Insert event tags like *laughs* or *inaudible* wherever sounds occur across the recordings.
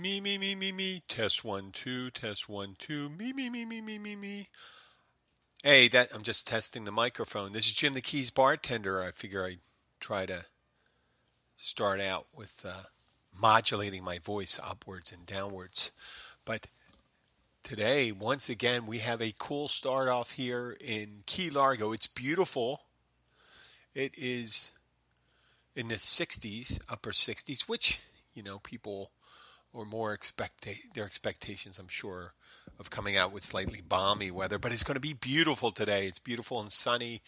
Me, me, me, me, me. Test one, two. Test one, two. Me, me, me, me, me, me, me. Hey, that I'm just testing the microphone. This is Jim the Keys bartender. I figure I'd try to start out with uh, modulating my voice upwards and downwards. But today, once again, we have a cool start off here in Key Largo. It's beautiful. It is in the 60s, upper 60s, which, you know, people or more expect their expectations, I'm sure, of coming out with slightly balmy weather. But it's going to be beautiful today. It's beautiful and sunny,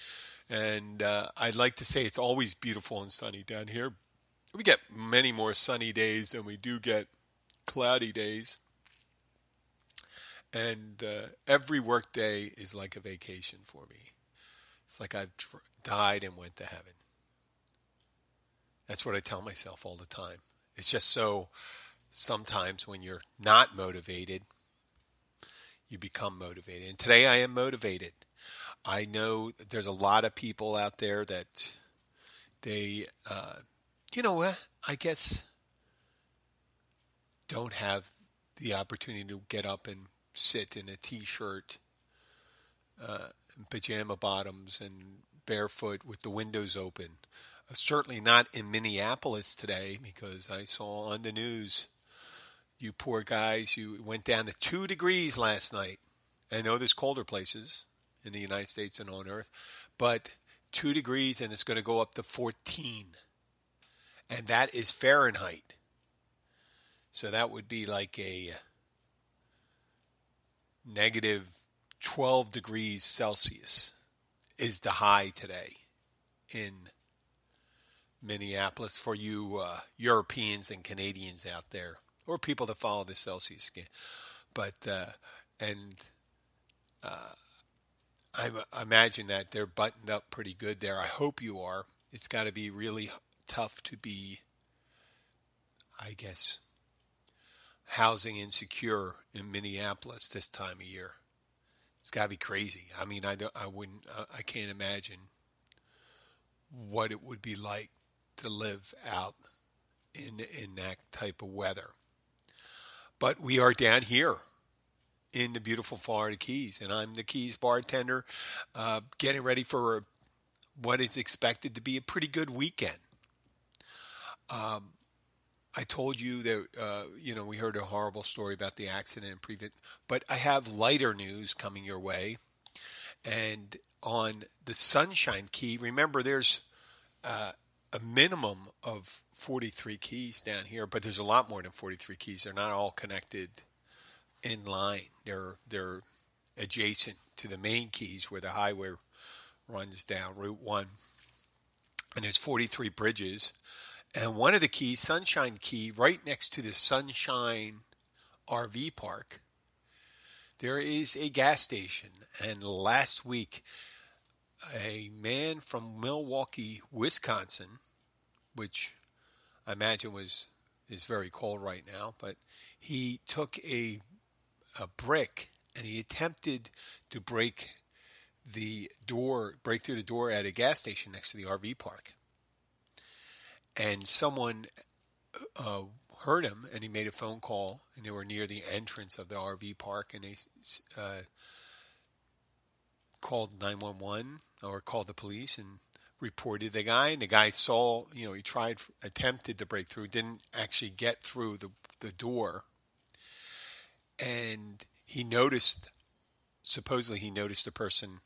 and uh, I'd like to say it's always beautiful and sunny down here. We get many more sunny days than we do get cloudy days, and uh, every work day is like a vacation for me. It's like I've tr- died and went to heaven. That's what I tell myself all the time. It's just so sometimes when you're not motivated, you become motivated. And today I am motivated. I know there's a lot of people out there that they, uh, you know, what? I guess don't have the opportunity to get up and sit in a t-shirt, uh, pajama bottoms, and barefoot with the windows open. Uh, certainly not in Minneapolis today because I saw on the news you poor guys, you went down to two degrees last night. I know there's colder places in the United States and on Earth, but two degrees and it's going to go up to 14. And that is Fahrenheit. So that would be like a negative 12 degrees Celsius is the high today in Minneapolis for you uh, Europeans and Canadians out there or people that follow the Celsius scale. But uh, and uh, I, imagine that they're buttoned up pretty good there. I hope you are. It's got to be really tough to be, I guess, housing insecure in Minneapolis this time of year. It's got to be crazy. I mean, I don't, I wouldn't, I can't imagine what it would be like to live out in in that type of weather. But we are down here in the beautiful Florida Keys, and I'm the Keys bartender, uh, getting ready for what is expected to be a pretty good weekend. Um, I told you that uh, you know we heard a horrible story about the accident in Prevent, but I have lighter news coming your way. And on the Sunshine Key, remember there's uh, a minimum of 43 keys down here, but there's a lot more than 43 keys. They're not all connected in line. They're they're adjacent to the main keys where the highway runs down Route 1. And there's 43 bridges. And one of the keys, Sunshine Key, right next to the Sunshine RV park, there is a gas station. And last week, a man from Milwaukee, Wisconsin, which I imagine was is very cold right now, but he took a a brick and he attempted to break the door, break through the door at a gas station next to the RV park. And someone uh, heard him, and he made a phone call, and they were near the entrance of the RV park, and they uh, called 911 or called the police and reported the guy. And the guy saw, you know, he tried, attempted to break through, didn't actually get through the, the door. And he noticed, supposedly, he noticed the person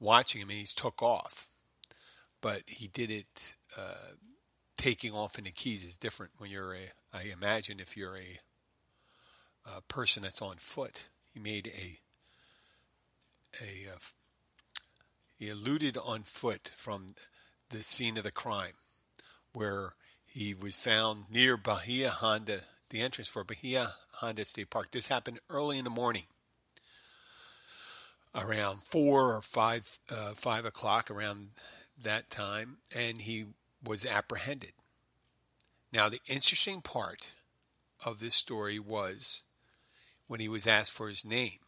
watching him and he took off. But he did it, uh, taking off in the keys is different when you're a, I imagine if you're a, a person that's on foot. He made a, a, a he eluded on foot from the scene of the crime, where he was found near Bahia Honda, the entrance for Bahia Honda State Park. This happened early in the morning, around four or five, uh, five o'clock, around that time, and he was apprehended. Now, the interesting part of this story was when he was asked for his name.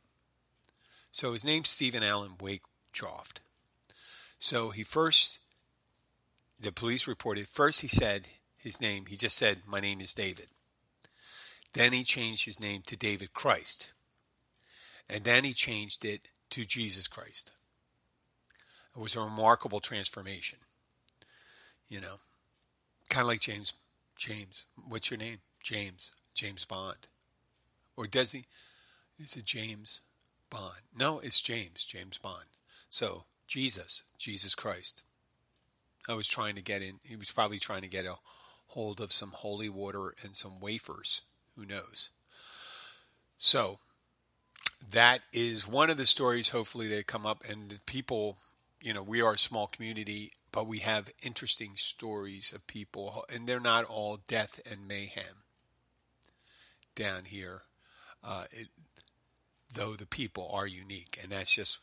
So his name's Stephen Allen Wakechoft. So he first, the police reported, first he said his name, he just said, My name is David. Then he changed his name to David Christ. And then he changed it to Jesus Christ. It was a remarkable transformation. You know, kind of like James. James, what's your name? James. James Bond. Or does he? Is it James Bond? No, it's James. James Bond. So Jesus, Jesus Christ. I was trying to get in. He was probably trying to get a hold of some holy water and some wafers. Who knows? So that is one of the stories. Hopefully, they come up and people. You know, we are a small community, but we have interesting stories of people, and they're not all death and mayhem down here. Uh, it, though the people are unique, and that's just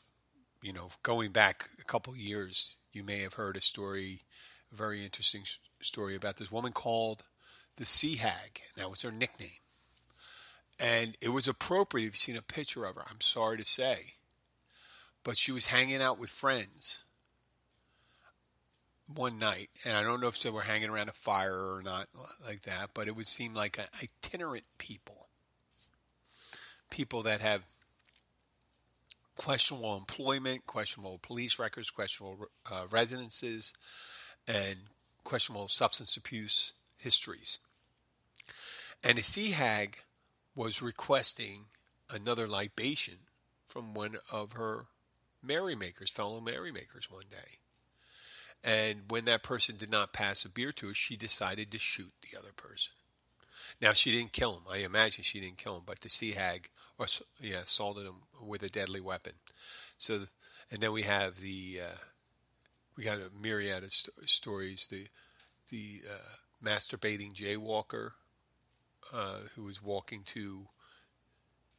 you know going back a couple years. You may have heard a story, a very interesting story about this woman called the Sea Hag, and that was her nickname. And it was appropriate if you've seen a picture of her. I'm sorry to say. But she was hanging out with friends one night, and I don't know if they were hanging around a fire or not like that, but it would seem like itinerant people. People that have questionable employment, questionable police records, questionable uh, residences, and questionable substance abuse histories. And the sea hag was requesting another libation from one of her merrymakers, fellow merrymakers, one day. And when that person did not pass a beer to her, she decided to shoot the other person. Now she didn't kill him. I imagine she didn't kill him, but the sea hag, or yeah, assaulted him with a deadly weapon. So, and then we have the uh, we got a myriad of st- stories. The the uh, masturbating jaywalker uh, who was walking to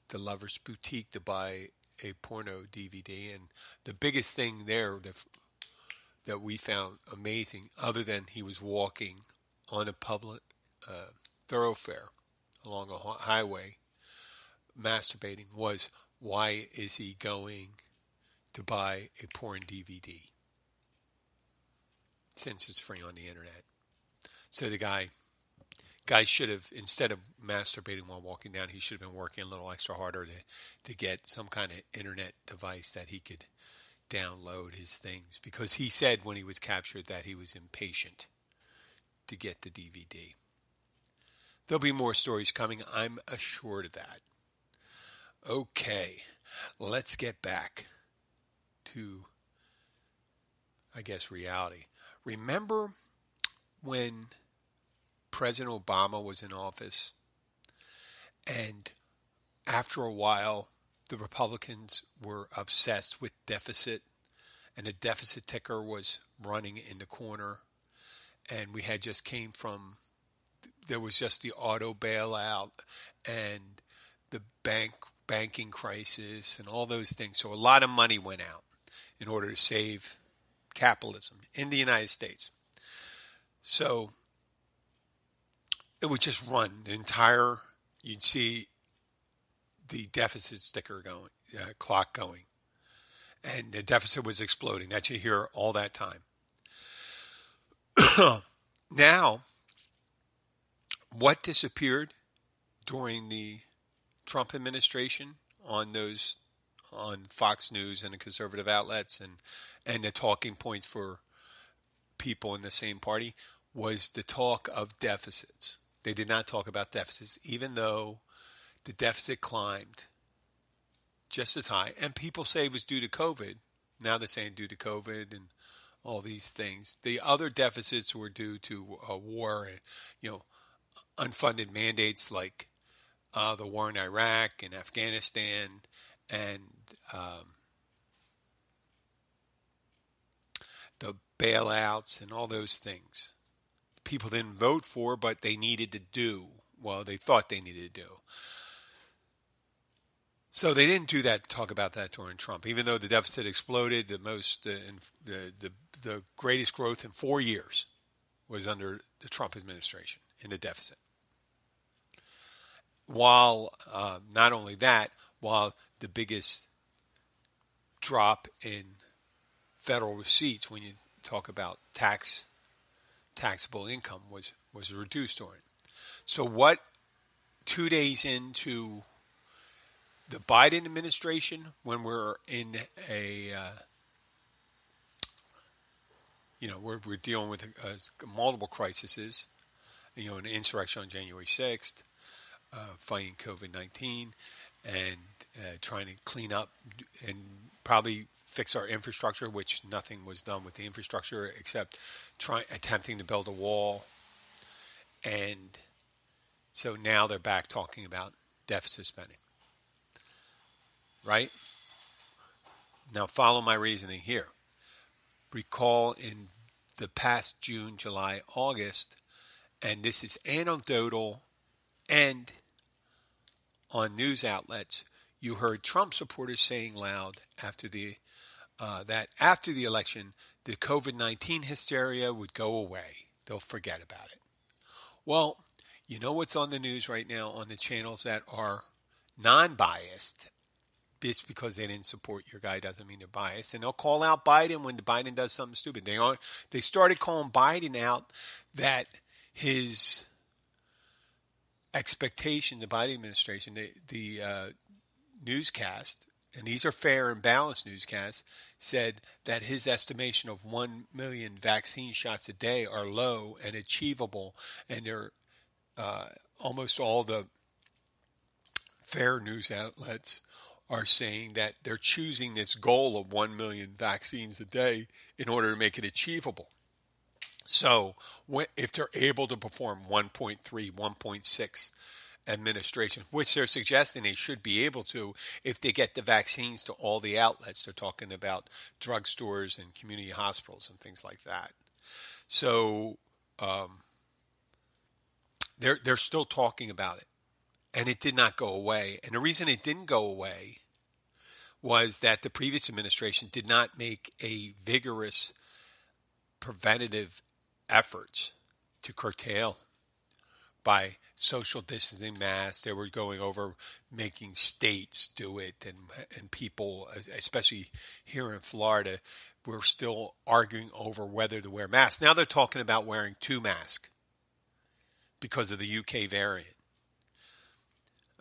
the Lover's Boutique to buy a porno DVD, and the biggest thing there that that we found amazing, other than he was walking on a public uh, thoroughfare along a highway, masturbating, was why is he going to buy a porn DVD since it's free on the internet? So the guy guy should have instead of masturbating while walking down, he should have been working a little extra harder to to get some kind of internet device that he could download his things because he said when he was captured that he was impatient to get the DVD. There'll be more stories coming, I'm assured of that. Okay, let's get back to, I guess, reality. Remember when President Obama was in office, and after a while, the Republicans were obsessed with deficit, and the deficit ticker was running in the corner, and we had just came from there was just the auto bailout and the bank banking crisis and all those things. So a lot of money went out in order to save capitalism in the United States. So it would just run the entire. You'd see the deficit sticker going, uh, clock going, and the deficit was exploding. That you hear all that time. *clears throat* now, what disappeared during the Trump administration on those on Fox News and the conservative outlets and and the talking points for people in the same party was the talk of deficits. They did not talk about deficits, even though the deficit climbed just as high. And people say it was due to COVID. Now they're saying due to COVID and all these things. The other deficits were due to a war and, you know, unfunded mandates like uh, the war in Iraq and Afghanistan and um, the bailouts and all those things people didn't vote for, but they needed to do. Well, they thought they needed to do. So they didn't do that. Talk about that during Trump, even though the deficit exploded. The most, uh, the, the the greatest growth in four years was under the Trump administration in the deficit. While uh, not only that, while the biggest drop in federal receipts when you talk about tax taxable income was was reduced during. So what two days into the Biden administration, when we're in a, uh, you know, we're, we're dealing with uh, multiple crises, you know, an insurrection on January 6th, uh, fighting COVID 19, and uh, trying to clean up and probably fix our infrastructure, which nothing was done with the infrastructure except trying attempting to build a wall. And so now they're back talking about deficit spending. Right? Now follow my reasoning here. Recall in the past June, July, August, and this is anecdotal and on news outlets, you heard Trump supporters saying loud after the uh, that after the election, the COVID 19 hysteria would go away. They'll forget about it. Well, you know what's on the news right now on the channels that are non biased? Just because they didn't support your guy doesn't mean they're biased. And they'll call out Biden when Biden does something stupid. They aren't, they started calling Biden out that his expectation, the Biden administration, the, the uh, newscast, and these are fair and balanced newscasts, said that his estimation of 1 million vaccine shots a day are low and achievable, and they're uh, almost all the fair news outlets are saying that they're choosing this goal of 1 million vaccines a day in order to make it achievable. So, if they're able to perform 1.3, 1.6 administration, which they're suggesting they should be able to if they get the vaccines to all the outlets. They're talking about drugstores and community hospitals and things like that. So um, they're they're still talking about it, and it did not go away. And the reason it didn't go away was that the previous administration did not make a vigorous preventative efforts to curtail by social distancing masks. They were going over making states do it, and and people, especially here in Florida, were still arguing over whether to wear masks. Now they're talking about wearing two masks because of the UK variant.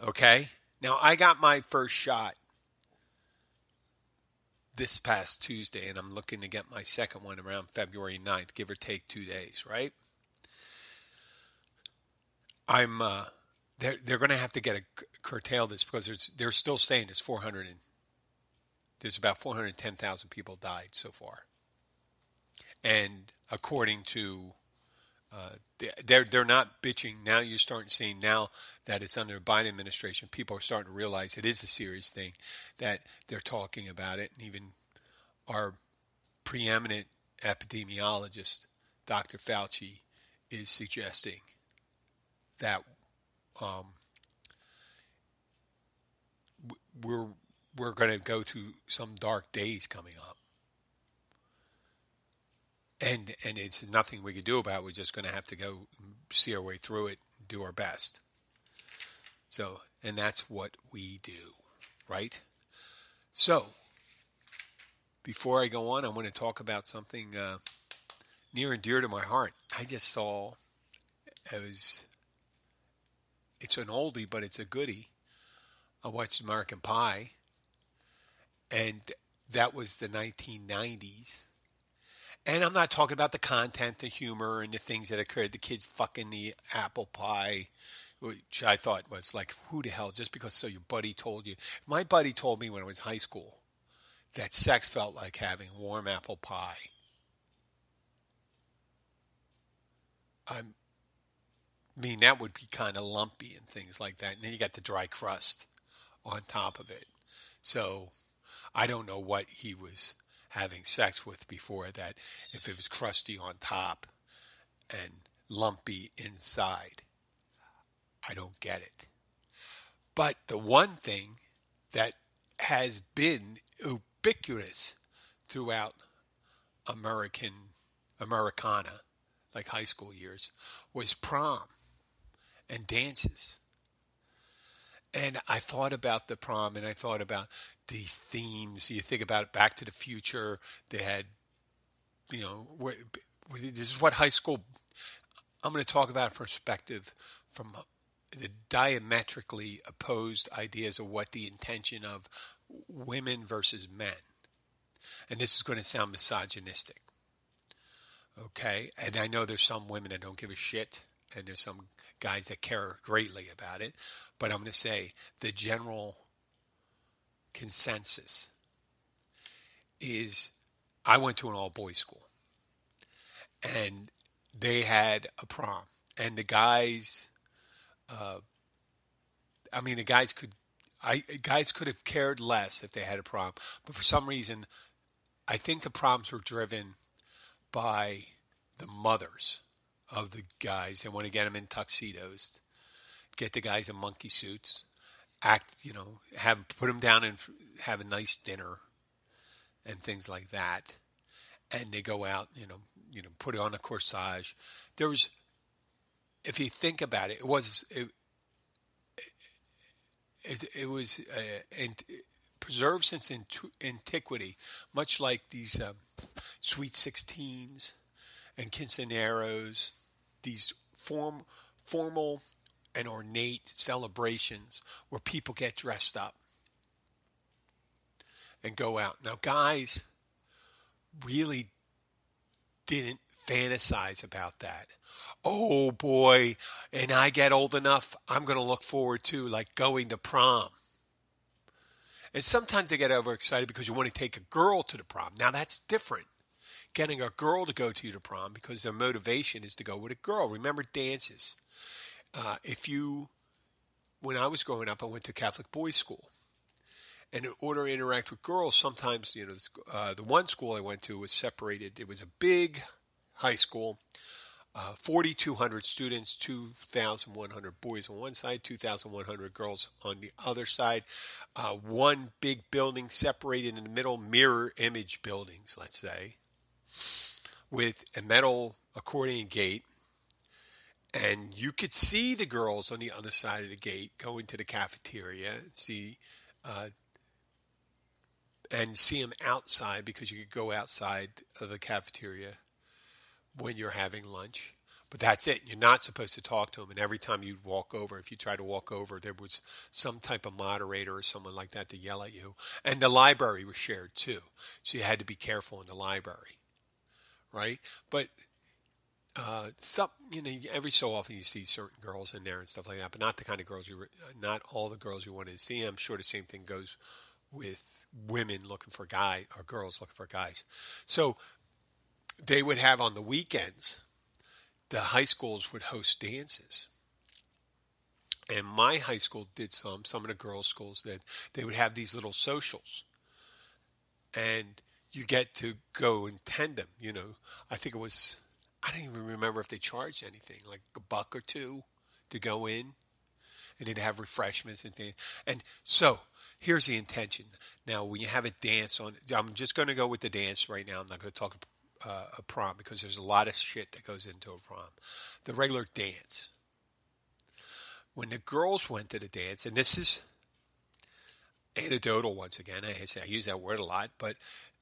Okay, now I got my first shot this past Tuesday, and I'm looking to get my second one around February 9th, give or take two days, right? I'm uh, they're they're going to have to get a curtail this because there's they're still saying it's 400 and there's about 410,000 people died so far, and according to uh, they're they're not bitching now. You're starting seeing now that it's under the Biden administration. People are starting to realize it is a serious thing that they're talking about it, and even our preeminent epidemiologist, Dr. Fauci, is suggesting that um, we're we're going to go through some dark days coming up, and and it's nothing we could do about. it. We're just going to have to go see our way through it, do our best. So, and that's what we do, right? So, before I go on, I want to talk about something uh, near and dear to my heart. I just saw. I was it's an oldie, but it's a goodie. I watched American Pie, and that was the 1990s. And I'm not talking about the content, the humor, and the things that occurred. The kids fucking the apple pie, which I thought was like, who the hell? Just because so your buddy told you. My buddy told me when I was high school that sex felt like having warm apple pie. I'm I mean, that would be kind of lumpy and things like that. And then you got the dry crust on top of it. So I don't know what he was having sex with before that, if it was crusty on top and lumpy inside. I don't get it. But the one thing that has been ubiquitous throughout American Americana, like high school years, was prom and dances. And I thought about the prom and I thought about these themes. You think about Back to the Future, they had, you know, this is what high school, I'm going to talk about perspective from the diametrically opposed ideas of what the intention of women versus men. And this is going to sound misogynistic. Okay? And I know there's some women that don't give a shit, and there's some guys that care greatly about it. But I'm going to say the general consensus is I went to an all boys school and they had a prom and the guys uh, I mean the guys could I guys could have cared less if they had a prom but for some reason I think the proms were driven by the mothers of the guys. They want to get them in tuxedos get the guys in monkey suits act you know have put them down and have a nice dinner and things like that. And they go out you know you know put on a corsage. There was if you think about it, it was it, it, it was uh, preserved since antiquity, much like these um, sweet sixteens and quinceaneros, these form formal and ornate celebrations where people get dressed up and go out. Now, guys really didn't fantasize about that oh boy, and I get old enough, I'm going to look forward to like going to prom. And sometimes they get overexcited because you want to take a girl to the prom. Now that's different. Getting a girl to go to the prom because their motivation is to go with a girl. Remember dances. Uh, if you, when I was growing up, I went to Catholic boys' school. And in order to interact with girls, sometimes, you know, uh, the one school I went to was separated. It was a big high school uh, 4,200 students, 2,100 boys on one side, 2,100 girls on the other side. Uh, one big building separated in the middle, mirror image buildings, let's say, with a metal accordion gate. And you could see the girls on the other side of the gate go into the cafeteria and see, uh, and see them outside because you could go outside of the cafeteria when you're having lunch. But that's it. You're not supposed to talk to them. And every time you'd walk over, if you try to walk over, there was some type of moderator or someone like that to yell at you. And the library was shared too. So you had to be careful in the library. Right? But uh, some, you know, every so often you see certain girls in there and stuff like that, but not the kind of girls you, not all the girls you wanted to see. I'm sure the same thing goes with women looking for guys or girls looking for guys. So they would have on the weekends, the high schools would host dances. And my high school did some, some of the girls' schools did. They would have these little socials. And you get to go and attend them. You know, I think it was, I don't even remember if they charged anything, like a buck or two to go in. And they'd have refreshments and things. And so here's the intention. Now, when you have a dance on, I'm just going to go with the dance right now. I'm not going to talk uh, a prom because there's a lot of shit that goes into a prom. The regular dance. When the girls went to the dance, and this is anecdotal once again, I say I use that word a lot, but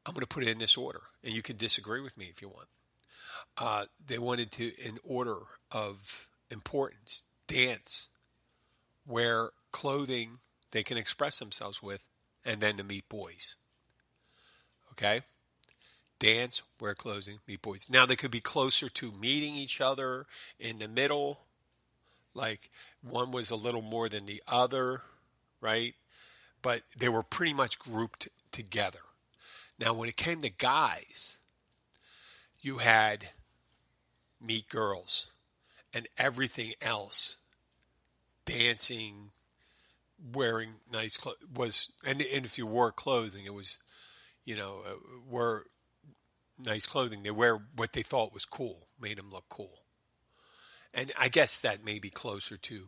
I'm going to put it in this order, and you can disagree with me if you want. Uh, they wanted to, in order of importance, dance, wear clothing they can express themselves with, and then to meet boys. Okay? dance, wear clothing, meet boys. Now they could be closer to meeting each other in the middle, like one was a little more than the other, right? But they were pretty much grouped together. Now, when it came to guys, you had meet girls and everything else dancing wearing nice clothes was and, and if you wore clothing it was you know uh, were nice clothing. They wear what they thought was cool, made them look cool. And I guess that may be closer to,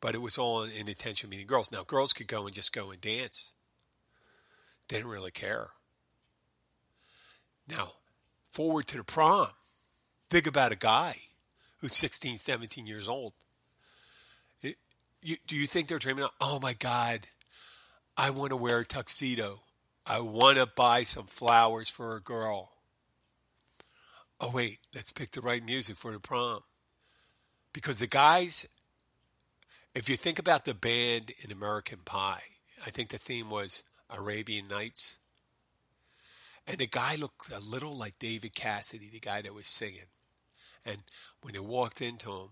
but it was all in attention meeting girls. Now, girls could go and just go and dance. Didn't really care. Now, forward to the prom. Think about a guy who's 16, 17 years old. It, you, do you think they're dreaming, oh my God, I want to wear a tuxedo. I want to buy some flowers for a girl oh wait, let's pick the right music for the prom. Because the guys, if you think about the band in American Pie, I think the theme was Arabian Nights. And the guy looked a little like David Cassidy, the guy that was singing. And when they walked into him,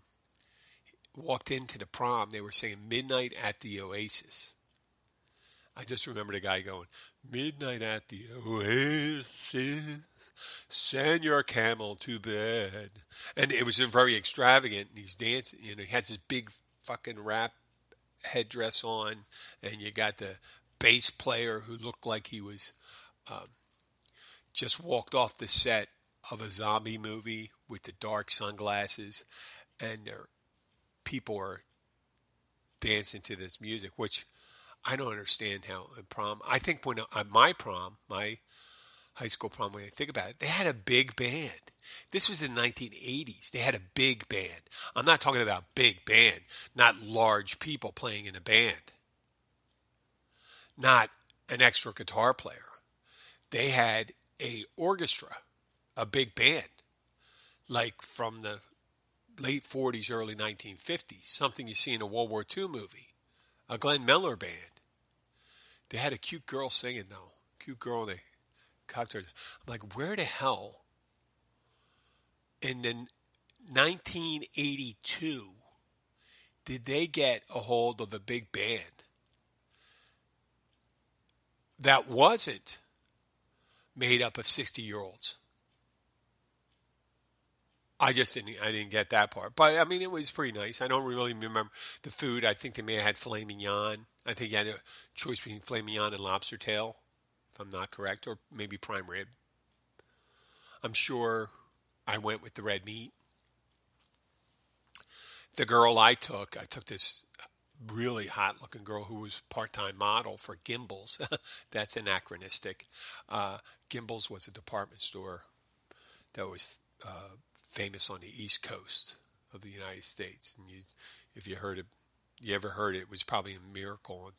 walked into the prom, they were singing Midnight at the Oasis. I just remember the guy going, Midnight at the Oasis, send your camel to bed. And it was very extravagant. And he's dancing, you know, he has this big fucking wrap headdress on, and you got the bass player who looked like he was um, just walked off the set of a zombie movie with the dark sunglasses, and there people are dancing to this music, which I don't understand how in prom. I think when uh, my prom, my high school prom, when I think about it, they had a big band. This was in 1980s. They had a big band. I'm not talking about big band, not large people playing in a band, not an extra guitar player. They had a orchestra, a big band, like from the late 40s, early 1950s, something you see in a World War II movie, a Glenn Miller band. They had a cute girl singing though, cute girl. They cocktails. I'm like, where the hell? In the 1982, did they get a hold of a big band that wasn't made up of 60 year olds? I just didn't. I didn't get that part, but I mean, it was pretty nice. I don't really remember the food. I think they may have had filet mignon. I think you had a choice between filet mignon and lobster tail, if I'm not correct, or maybe prime rib. I'm sure I went with the red meat. The girl I took, I took this really hot looking girl who was part time model for Gimbels. *laughs* That's anachronistic. Uh, Gimbels was a department store that was uh, famous on the East Coast of the United States. And you, if you heard it, you ever heard it, it was probably a miracle on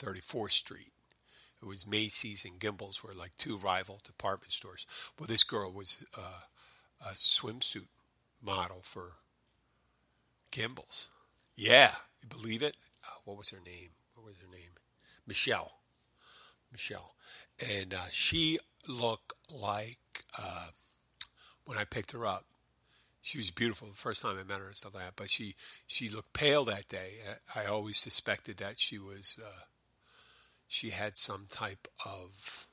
34th Street. It was Macy's and Gimbels were like two rival department stores. Well, this girl was uh, a swimsuit model for Gimbels. Yeah, you believe it? Uh, what was her name? What was her name? Michelle. Michelle. And uh, she looked like uh, when I picked her up. She was beautiful the first time I met her and stuff like that. But she she looked pale that day. I always suspected that she was uh, she had some type of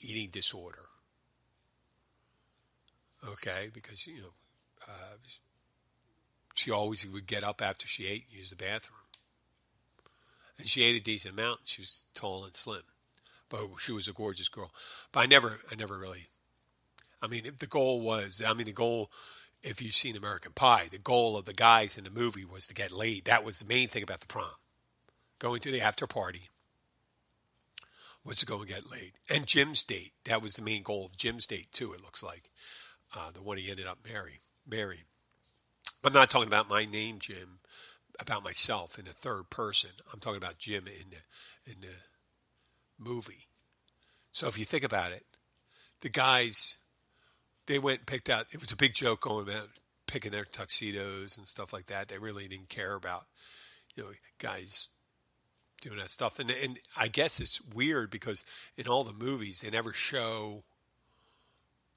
eating disorder. Okay, because you know uh, she always would get up after she ate and use the bathroom. And she ate a decent amount. She was tall and slim, but she was a gorgeous girl. But I never, I never really I mean, if the goal was, I mean, the goal, if you've seen American Pie, the goal of the guys in the movie was to get laid. That was the main thing about the prom. Going to the after party was to go and get laid. And Jim's date, that was the main goal of Jim's date, too, it looks like. Uh, the one he ended up marry, marrying. I'm not talking about my name, Jim, about myself in the third person. I'm talking about Jim in the, in the movie. So if you think about it, the guys they went and picked out. It was a big joke going about picking their tuxedos and stuff like that. They really didn't care about you know guys doing that stuff. And and I guess it's weird because in all the movies they never show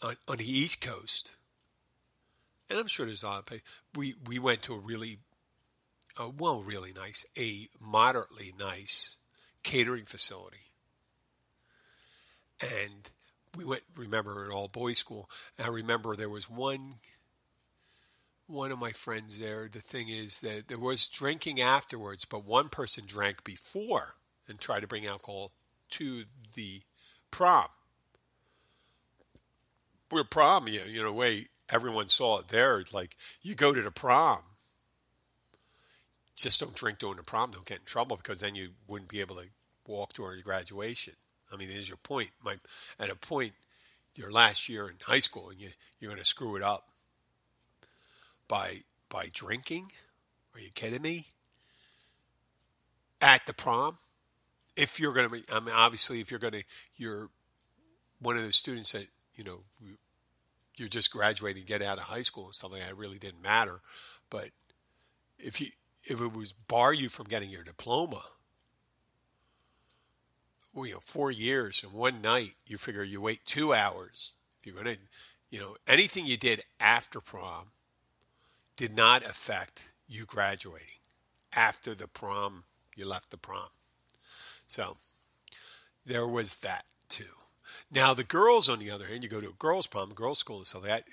on, on the East Coast. And I'm sure there's a lot of we we went to a really uh, well really nice a moderately nice catering facility and we went remember an all boys school. And i remember there was one one of my friends there. The thing is that there was drinking afterwards but one person drank before and tried to bring alcohol to the prom. We're prom you, you know way everyone saw it there like you go to the prom. Just don't drink during the prom don't get in trouble because then you wouldn't be able to walk during graduation I mean, there's your point. My, at a point, your last year in high school, and you, you're going to screw it up by by drinking. Are you kidding me? At the prom, if you're going to be, I mean, obviously, if you're going to, you're one of the students that you know you're just graduating, get out of high school and stuff like that. It really didn't matter, but if you if it was bar you from getting your diploma, you know, four years and one night, you figure you wait two hours. If you're going to, you know, anything you did after prom did not affect you graduating. After the prom, you left the prom. So there was that too. Now the girls, on the other hand, you go to a girls' prom, girls' school, and so that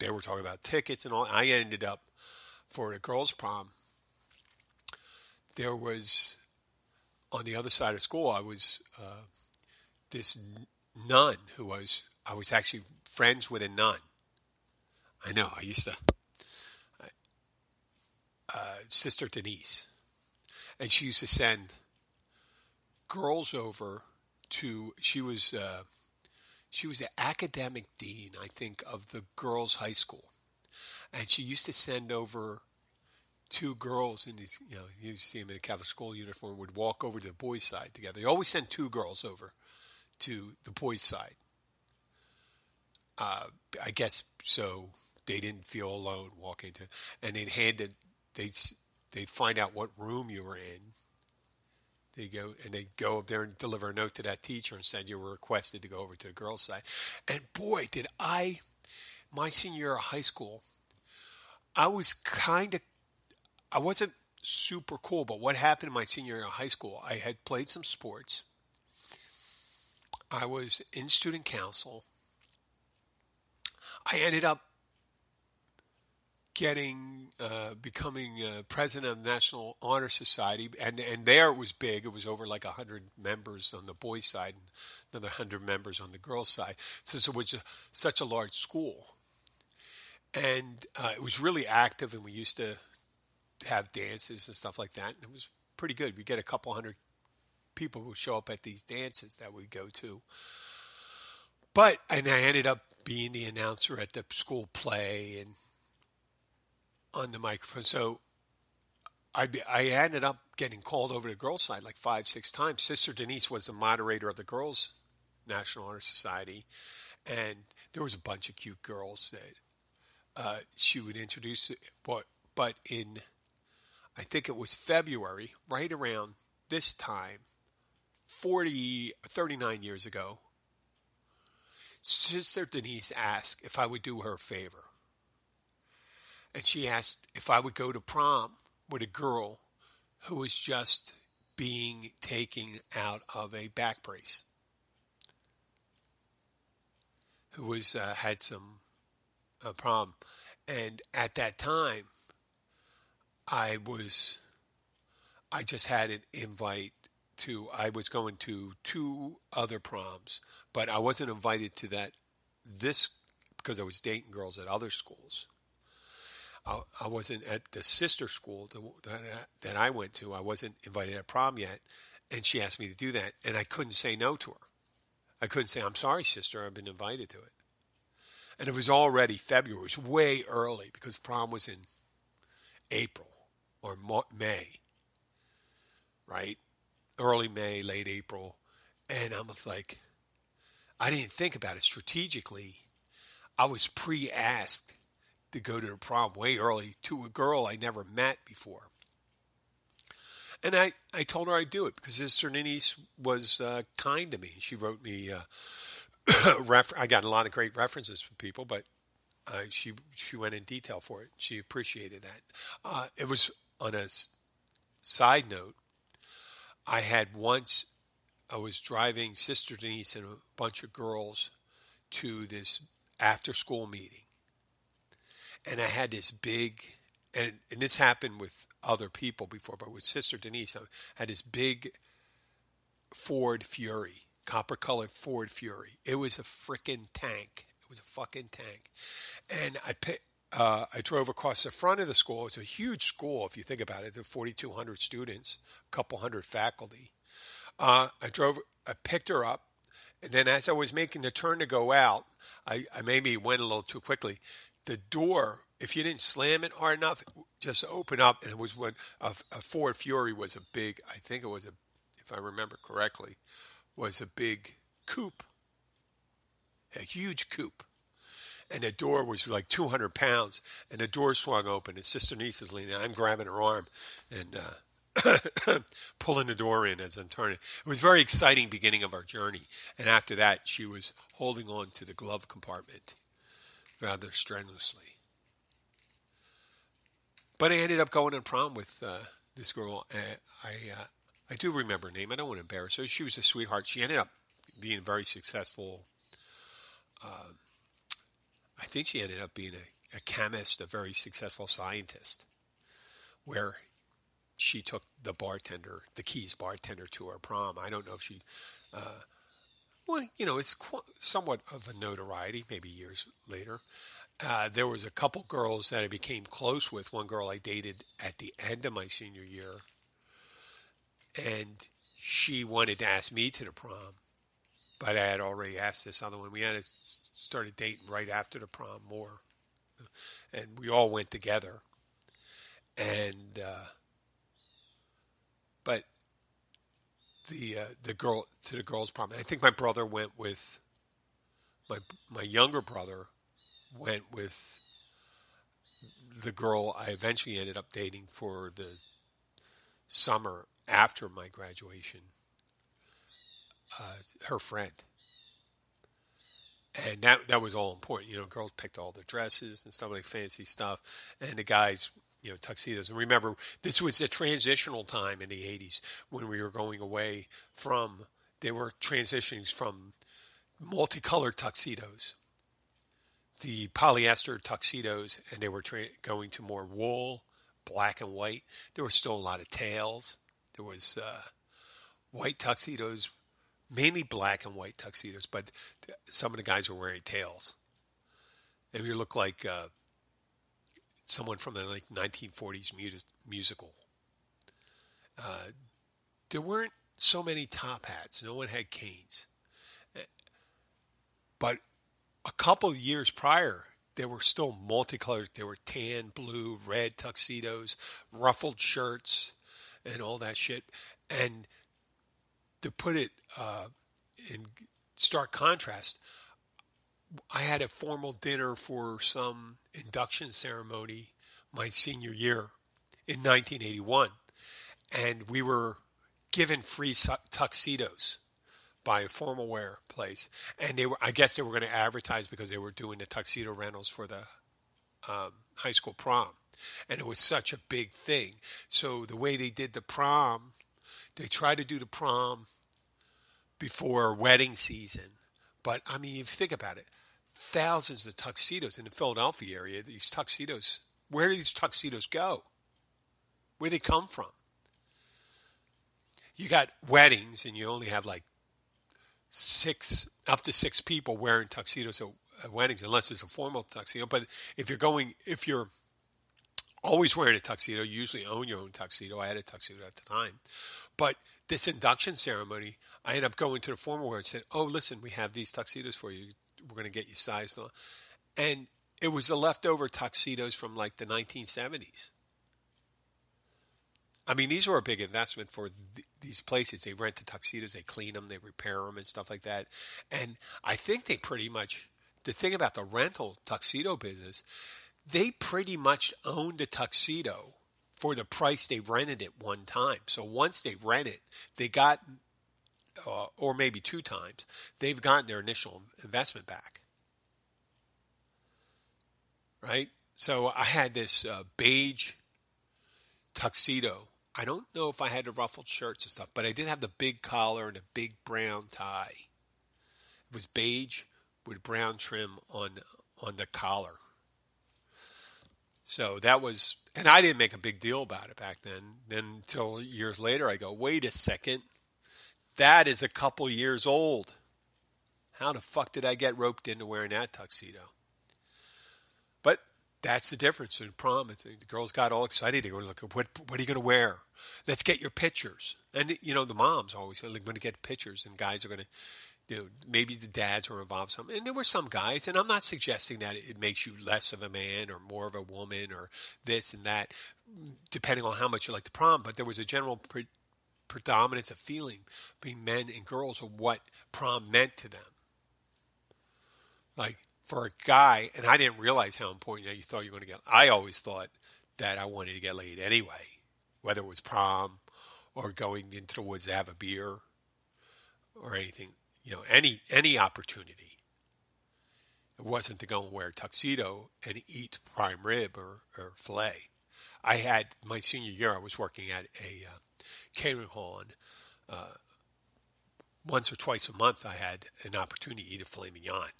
they were talking about tickets and all. I ended up for a girls' prom. There was on the other side of school. I was uh, this nun who was I was actually friends with a nun. I know. I used to. Uh, Sister Denise, and she used to send girls over to. She was uh, she was the academic dean, I think, of the girls' high school, and she used to send over two girls in these. You know, you see them in a Catholic school uniform would walk over to the boys' side together. They always send two girls over to the boys' side. Uh, I guess so they didn't feel alone walking to, and they'd hand it. They'd they'd find out what room you were in they go and they go up there and deliver a note to that teacher and said you were requested to go over to the girls' side. And boy, did I, my senior year of high school, I was kind of, I wasn't super cool, but what happened in my senior year of high school, I had played some sports. I was in student council. I ended up getting uh, becoming uh, president of the National Honor Society, and and there it was big. It was over like hundred members on the boys' side, and another hundred members on the girls' side. So it was a, such a large school, and uh, it was really active. And we used to have dances and stuff like that, and it was pretty good. We get a couple hundred people who show up at these dances that we go to. But and I ended up being the announcer at the school play and on the microphone. So I, I ended up getting called over to the girls' side like five, six times. Sister Denise was the moderator of the Girls National Honor Society, and there was a bunch of cute girls that uh, she would introduce. But but in I think it was February, right around this time, 40, 39 years ago, Sister Denise asked if I would do her a favor. And she asked if I would go to prom with a girl who was just being taken out of a back brace, who was uh, had some uh, problem, and at that time, I was, I just had an invite to. I was going to two other proms, but I wasn't invited to that this because I was dating girls at other schools. I, I wasn't at the sister school that, that I went to. I wasn't invited at prom yet, and she asked me to do that, and I couldn't say no to her. I couldn't say, "I'm sorry, sister, I've been invited to it." And it was already February. It was way early because prom was in April or May, right? Early May, late April, and I was like, I didn't think about it strategically. I was pre-asked to go to the prom way early to a girl I never met before. And I, I told her I'd do it because Sister Denise was uh, kind to me. She wrote me, uh, *coughs* I got a lot of great references from people, but uh, she she went in detail for it. She appreciated that. Uh, it was on a side note. I had once I was driving Sister Denise and a bunch of girls to this after school meeting, and I had this big, and, and this happened with other people before, but with Sister Denise, I had this big Ford Fury, copper colored Ford Fury. It was a freaking tank. It was a fucking tank. And I picked, uh, I drove across the front of the school. It's a huge school if you think about it. There are 4,200 students, a couple hundred faculty. Uh, I drove, I picked her up, and then as I was making the turn to go out, I, I maybe went a little too quickly the door, if you didn't slam it hard enough, just opened up. And it was what a, a Ford Fury was a big, I think it was a, if I remember correctly, was a big coupe, a huge coupe. And the door was like 200 pounds, and the door swung open, and Sister Niece is leaning. I'm grabbing her arm and uh, *coughs* pulling the door in as I'm turning. It was a very exciting beginning of our journey, and after that, she was holding on to the glove compartment rather strenuously. But I ended up going to prom with uh, this girl. I uh, I do remember her name. I don't want to embarrass her. She was a sweetheart. She ended up being very successful. Uh, I think she ended up being a, a chemist, a very successful scientist, where she took the bartender, the Keys bartender, to her prom. I don't know if she, uh, well, you know, it's qu- somewhat of a notoriety. Maybe years later, uh, there was a couple girls that I became close with. One girl I dated at the end of my senior year, and she wanted to ask me to the prom, but I had already asked this other one. We had started dating right after the prom more, and we all went together. And uh, but the uh, the girl to the girls' prom. I think my brother went with my my younger brother went with the girl I eventually ended up dating for the summer after my graduation. Uh, her friend and that that was all important. You know, girls picked all the dresses and stuff like fancy stuff, and the guys, you know, tuxedos. And remember, this was a transitional time in the '80s when we were going away from. They were transitioning from multicolored tuxedos, the polyester tuxedos, and they were tra- going to more wool, black and white. There were still a lot of tails. There was uh, white tuxedos mainly black and white tuxedos, but some of the guys were wearing tails. And you look like uh, someone from the like 1940s musical. Uh, there weren't so many top hats. No one had canes. But a couple years prior, there were still multicolored. There were tan, blue, red tuxedos, ruffled shirts, and all that shit. And to put it uh, in stark contrast, I had a formal dinner for some induction ceremony my senior year in 1981, and we were given free tuxedos by a formal wear place, and they were I guess they were going to advertise because they were doing the tuxedo rentals for the um, high school prom, and it was such a big thing. So the way they did the prom they try to do the prom before wedding season. But I mean, if you think about it, thousands of tuxedos in the Philadelphia area, these tuxedos, where do these tuxedos go? Where do they come from? You got weddings and you only have like six, up to six people wearing tuxedos at weddings, unless it's a formal tuxedo. But if you're going, if you're always wearing a tuxedo, you usually own your own tuxedo. I had a tuxedo at the time. But this induction ceremony, I ended up going to the formal wear and said, "Oh, listen, we have these tuxedos for you. We're going to get you sized on." And it was the leftover tuxedos from like the 1970s. I mean, these were a big investment for th- these places. They rent the tuxedos, they clean them, they repair them, and stuff like that. And I think they pretty much the thing about the rental tuxedo business, they pretty much owned a tuxedo for the price they rented it one time. So once they rent it, they got, uh, or maybe two times, they've gotten their initial investment back. Right? So I had this uh, beige tuxedo. I don't know if I had the ruffled shirts and stuff, but I did have the big collar and a big brown tie. It was beige with brown trim on on the collar. So that was, and I didn't make a big deal about it back then. Then until years later, I go, wait a second, that is a couple years old. How the fuck did I get roped into wearing that tuxedo? But that's the difference in prom. It's, the girls got all excited. They were like, what, what are you going to wear? Let's get your pictures. And, you know, the moms always say, like, going to get pictures, and guys are going to you know, maybe the dads were involved some, and there were some guys, and I'm not suggesting that it makes you less of a man or more of a woman or this and that, depending on how much you like the prom. But there was a general pre- predominance of feeling between men and girls of what prom meant to them. Like for a guy, and I didn't realize how important that you thought you were going to get. I always thought that I wanted to get laid anyway, whether it was prom or going into the woods to have a beer or anything, you know, any any opportunity. It wasn't to go and wear a tuxedo and eat prime rib or, or filet. I had my senior year. I was working at a uh, catering hall, and uh, once or twice a month, I had an opportunity to eat a filet mignon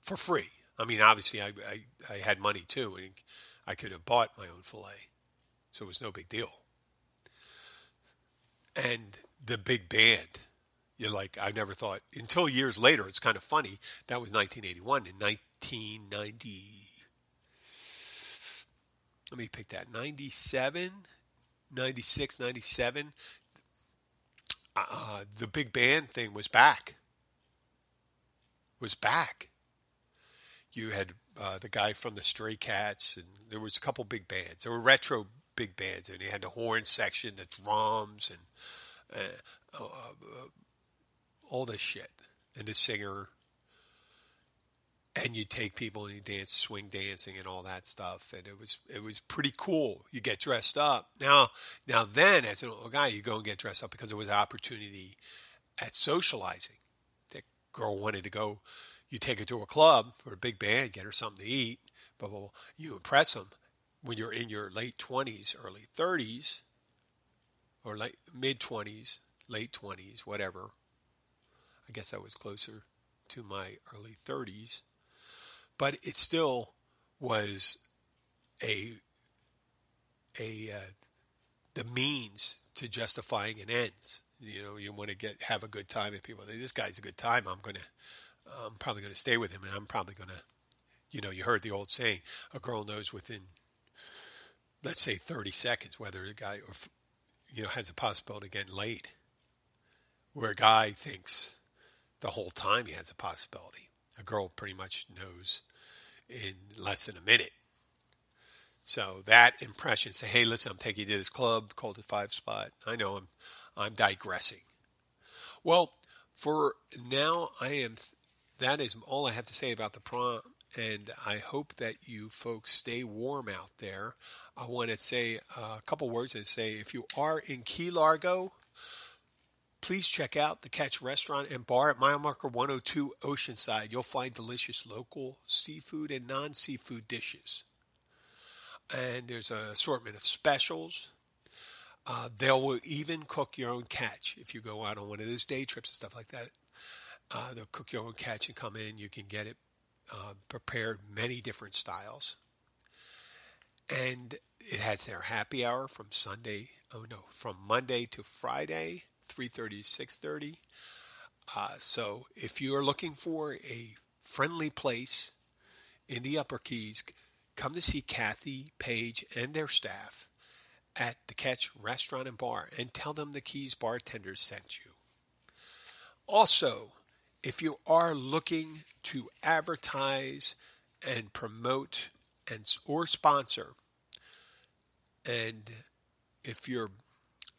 for free. I mean, obviously, I, I, I had money too, and I could have bought my own filet, so it was no big deal. And the big band, you're like, I never thought until years later. It's kind of funny. That was 1981. In 1990, let me pick that 97 96 97 uh, the big band thing was back was back you had uh, the guy from the stray cats and there was a couple big bands there were retro big bands and you had the horn section the drums and uh, uh, uh all this shit and the singer and you take people and you dance swing dancing and all that stuff and it was it was pretty cool. You get dressed up. Now now then as an old guy you go and get dressed up because it was an opportunity at socializing that girl wanted to go. You take her to a club or a big band get her something to eat but you impress them when you're in your late 20s early 30s or late mid 20s late 20s whatever i guess i was closer to my early 30s but it still was a a uh, the means to justifying an ends. You know, you want to get have a good time, and people this guy's a good time. I'm gonna, I'm probably gonna stay with him, and I'm probably gonna, you know, you heard the old saying: a girl knows within, let's say, 30 seconds whether a guy or you know has a possibility of getting laid. Where a guy thinks the whole time he has a possibility a girl pretty much knows in less than a minute. So that impression, say, hey, listen, I'm taking you to this club called the Five Spot. I know I'm, I'm digressing. Well, for now, I am. That is all I have to say about the prom, and I hope that you folks stay warm out there. I want to say a couple words and say if you are in Key Largo, Please check out the Catch Restaurant and Bar at mile marker 102 Oceanside. You'll find delicious local seafood and non seafood dishes. And there's an assortment of specials. Uh, they will even cook your own catch if you go out on one of those day trips and stuff like that. Uh, they'll cook your own catch and come in. You can get it uh, prepared many different styles. And it has their happy hour from Sunday, oh no, from Monday to Friday 3.30 to 6.30. Uh, so if you are looking for a friendly place in the Upper Keys, come to see Kathy, Paige, and their staff at the Catch Restaurant and Bar and tell them the Keys bartenders sent you. Also, if you are looking to advertise and promote and or sponsor and if you're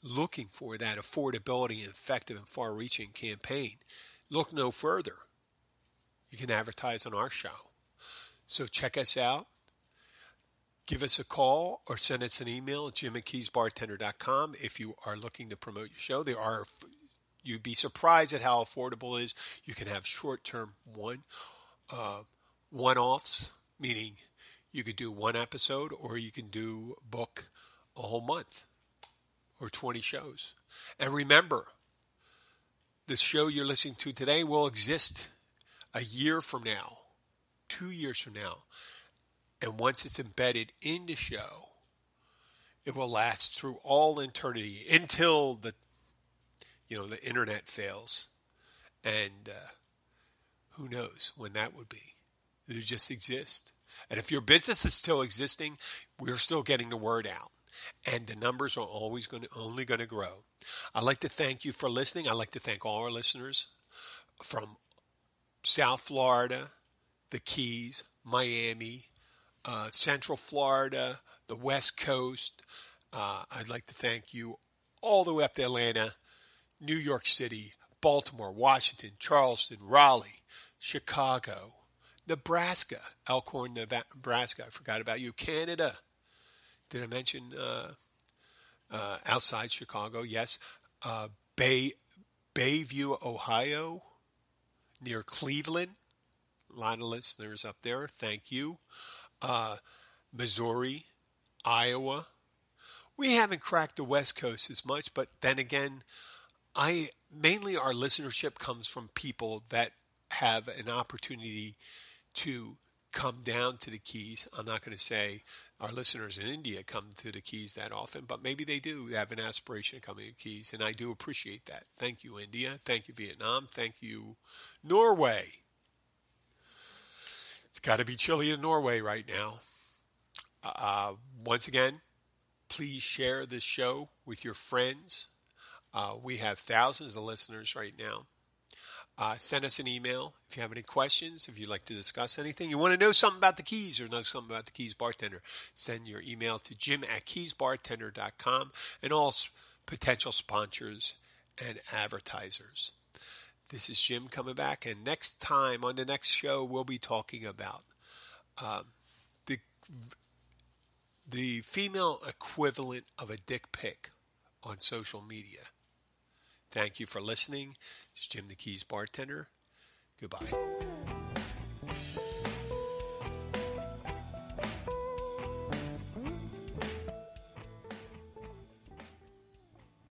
looking for that affordability and effective and far reaching campaign, look no further. You can advertise on our show. So check us out. Give us a call or send us an email at jimandkeysbartender.com if you are looking to promote your show. There are you'd be surprised at how affordable it is. You can have short-term one uh, one-offs, meaning you could do one episode or you can do book a whole month or 20 shows. And remember, the show you're listening to today will exist a year from now, two years from now. And once it's embedded in the show, it will last through all eternity until the you know the internet fails and uh, who knows when that would be it just exists and if your business is still existing we're still getting the word out and the numbers are always going to only going to grow. I'd like to thank you for listening. I'd like to thank all our listeners from South Florida, the Keys, Miami, uh, Central Florida, the West Coast. Uh, I'd like to thank you all the way up to Atlanta, New York City, Baltimore, Washington, Charleston, Raleigh, Chicago, Nebraska, Elkhorn, Nebraska. I forgot about you. Canada. Did I mention uh, uh, outside Chicago? Yes. Uh, Bay Bayview, Ohio, near Cleveland. A lot of listeners up there. Thank you. Uh, Missouri, Iowa. We haven't cracked the West Coast as much, but then again, I mainly our listenership comes from people that have an opportunity to come down to the Keys. I'm not going to say our listeners in India come to the Keys that often, but maybe they do have an aspiration of coming to Keys, and I do appreciate that. Thank you, India. Thank you, Vietnam. Thank you, Norway. It's got to be chilly in Norway right now. Uh, once again, please share this show with your friends. Uh, we have thousands of listeners right now. Uh, send us an email if you have any questions, if you'd like to discuss anything. You want to know something about the Keys or know something about the Keys Bartender, send your email to jim at keysbartender.com and all potential sponsors and advertisers. This is Jim coming back, and next time on the next show, we'll be talking about um, the the female equivalent of a dick pic on social media. Thank you for listening. It's Jim the Keys bartender. Goodbye.